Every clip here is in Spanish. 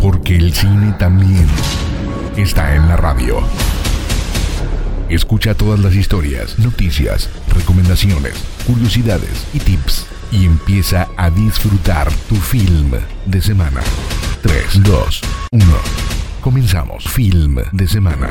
Porque el cine también está en la radio. Escucha todas las historias, noticias, recomendaciones, curiosidades y tips y empieza a disfrutar tu film de semana. 3, 2, 1. Comenzamos. Film de semana.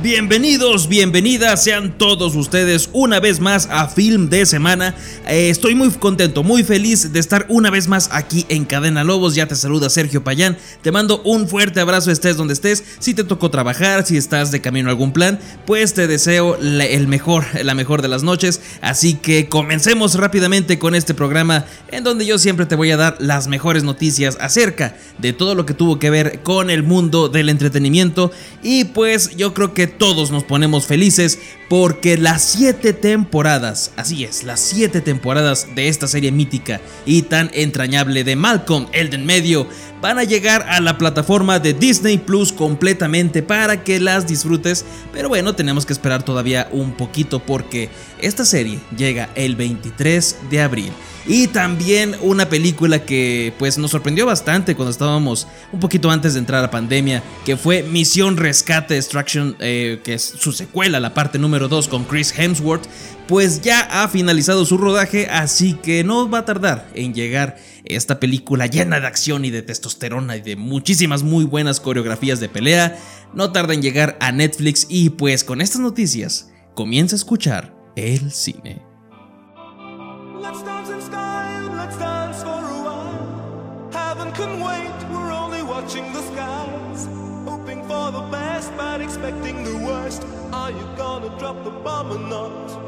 Bienvenidos, bienvenidas sean todos ustedes una vez más a Film de Semana. Eh, estoy muy contento, muy feliz de estar una vez más aquí en Cadena Lobos. Ya te saluda Sergio Payán. Te mando un fuerte abrazo, estés donde estés. Si te tocó trabajar, si estás de camino a algún plan, pues te deseo el mejor, la mejor de las noches. Así que comencemos rápidamente con este programa en donde yo siempre te voy a dar las mejores noticias acerca de todo lo que tuvo que ver con el mundo del entretenimiento. Y pues yo creo que todos nos ponemos felices porque las siete temporadas, así es, las siete temporadas de esta serie mítica y tan entrañable de Malcolm, el de en medio, van a llegar a la plataforma de Disney Plus completamente para que las disfrutes. Pero bueno, tenemos que esperar todavía un poquito porque esta serie llega el 23 de abril. Y también una película que pues nos sorprendió bastante cuando estábamos un poquito antes de entrar a pandemia, que fue Misión Rescate Destruction, eh, que es su secuela, la parte número 2 con Chris Hemsworth, pues ya ha finalizado su rodaje, así que no va a tardar en llegar esta película llena de acción y de testosterona y de muchísimas muy buenas coreografías de pelea. No tarda en llegar a Netflix y pues con estas noticias comienza a escuchar el cine. Are you gonna drop the bomb or not?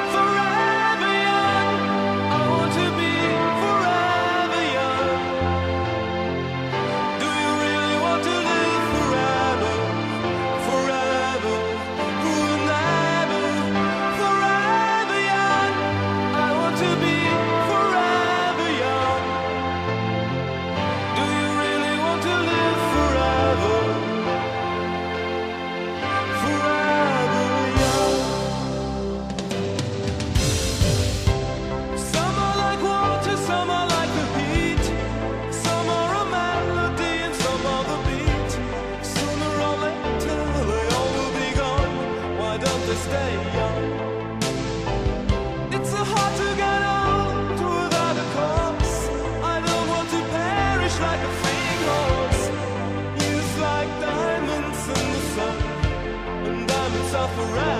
Forever.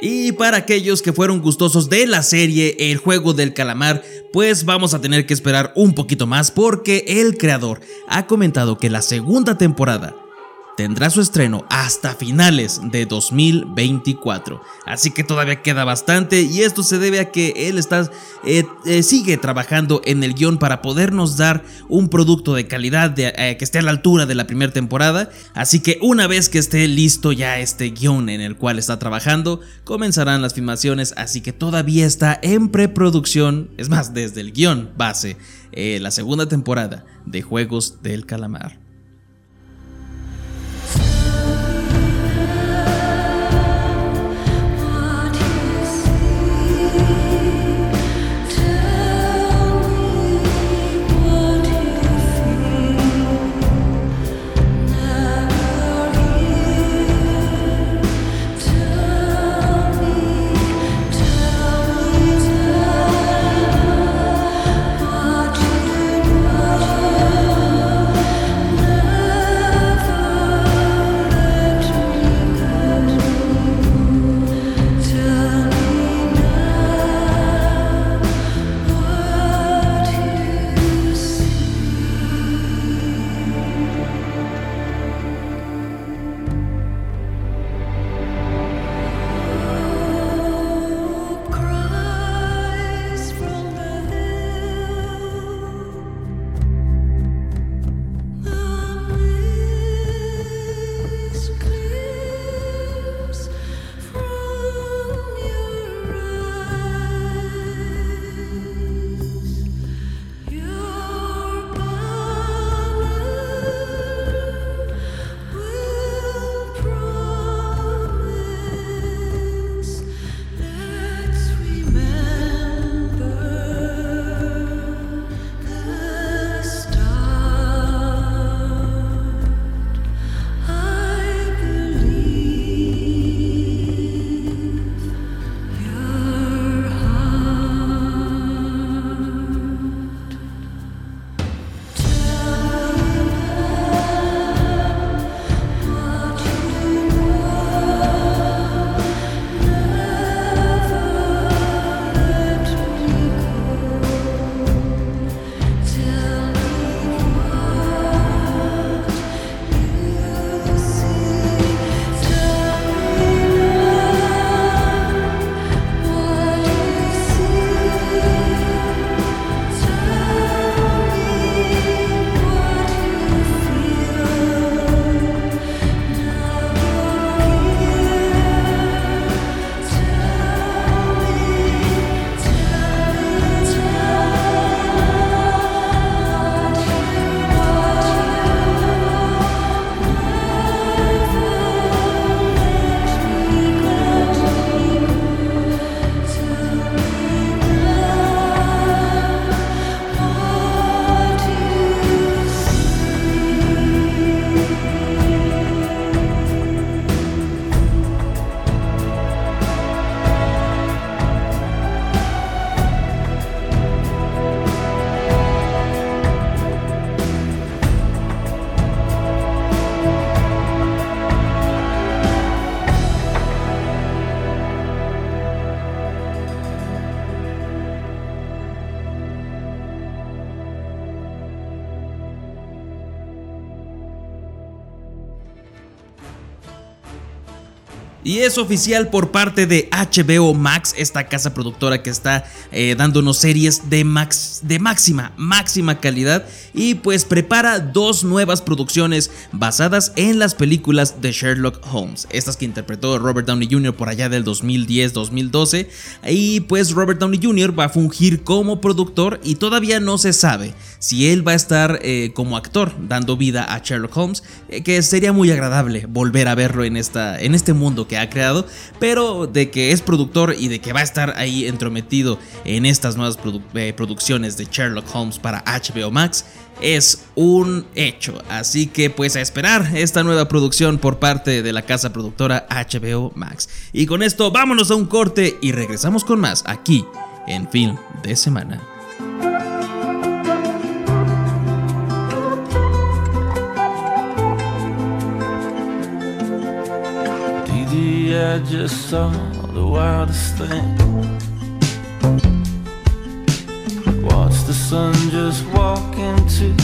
Y para aquellos que fueron gustosos de la serie El juego del calamar, pues vamos a tener que esperar un poquito más porque el creador ha comentado que la segunda temporada tendrá su estreno hasta finales de 2024. Así que todavía queda bastante y esto se debe a que él está, eh, eh, sigue trabajando en el guion para podernos dar un producto de calidad eh, que esté a la altura de la primera temporada. Así que una vez que esté listo ya este guion en el cual está trabajando, comenzarán las filmaciones. Así que todavía está en preproducción, es más, desde el guion base, la segunda temporada de Juegos del Calamar. Y es oficial por parte de HBO Max, esta casa productora que está eh, dándonos series de, max, de máxima, máxima calidad. Y pues prepara dos nuevas producciones basadas en las películas de Sherlock Holmes. Estas que interpretó Robert Downey Jr. por allá del 2010-2012. Y pues Robert Downey Jr. va a fungir como productor y todavía no se sabe si él va a estar eh, como actor dando vida a Sherlock Holmes. Eh, que sería muy agradable volver a verlo en, esta, en este mundo que ha creado, pero de que es productor y de que va a estar ahí entrometido en estas nuevas eh, producciones de Sherlock Holmes para HBO Max es un hecho. Así que pues a esperar esta nueva producción por parte de la casa productora HBO Max. Y con esto vámonos a un corte y regresamos con más aquí en Film de Semana. I just saw the wildest thing. Watch the sun just walk into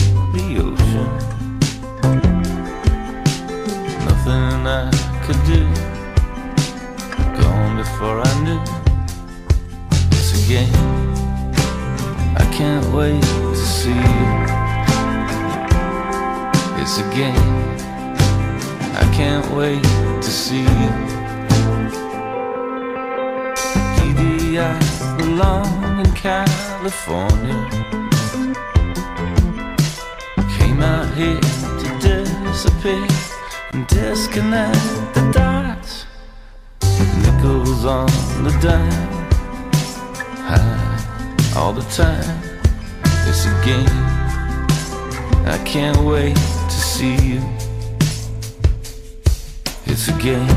California. Came out here to disappear and disconnect the dots. Nickels on the dime. High all the time. It's a game. I can't wait to see you. It's a game.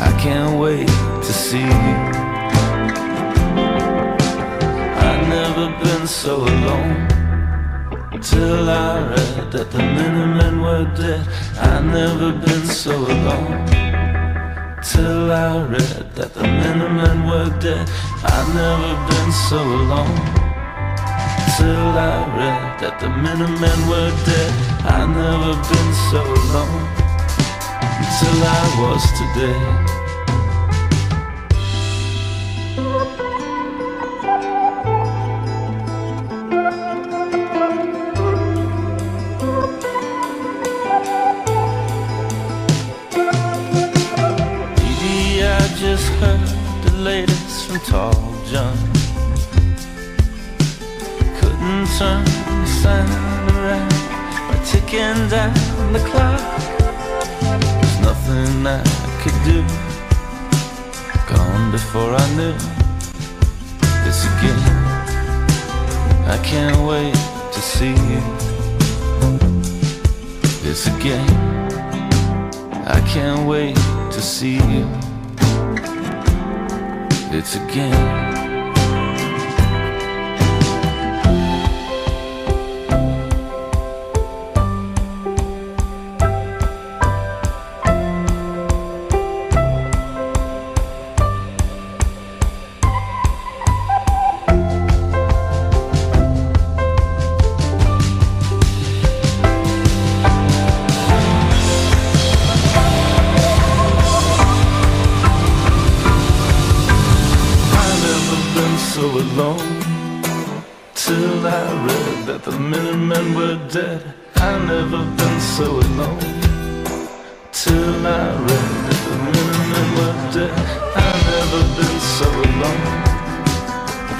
I can't wait to see you. Never been so alone. Till I read that the Minutemen were dead. I've never been so alone. Till I read that the Minutemen were dead. I've never been so alone. Till I read that the Minutemen were dead. I've never been so alone. Until I was today. Tall John. Couldn't turn the sound around by ticking down the clock. There's nothing I could do. Gone before I knew. It's a game. I can't wait to see you. It's a game. I can't wait to see you. It's a so alone Till I read that the Minutemen were dead. I've never been so alone Till I read that the Minutemen were dead. I've never been so alone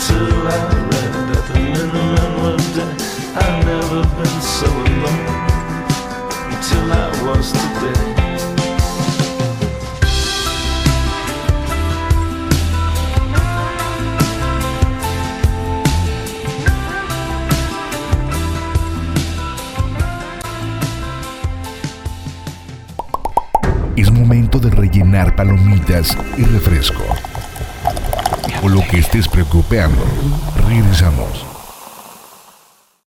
Till I read that the Minutemen were dead. I've never been so alone Till I was y refresco. O lo que estés preocupando. Regresamos.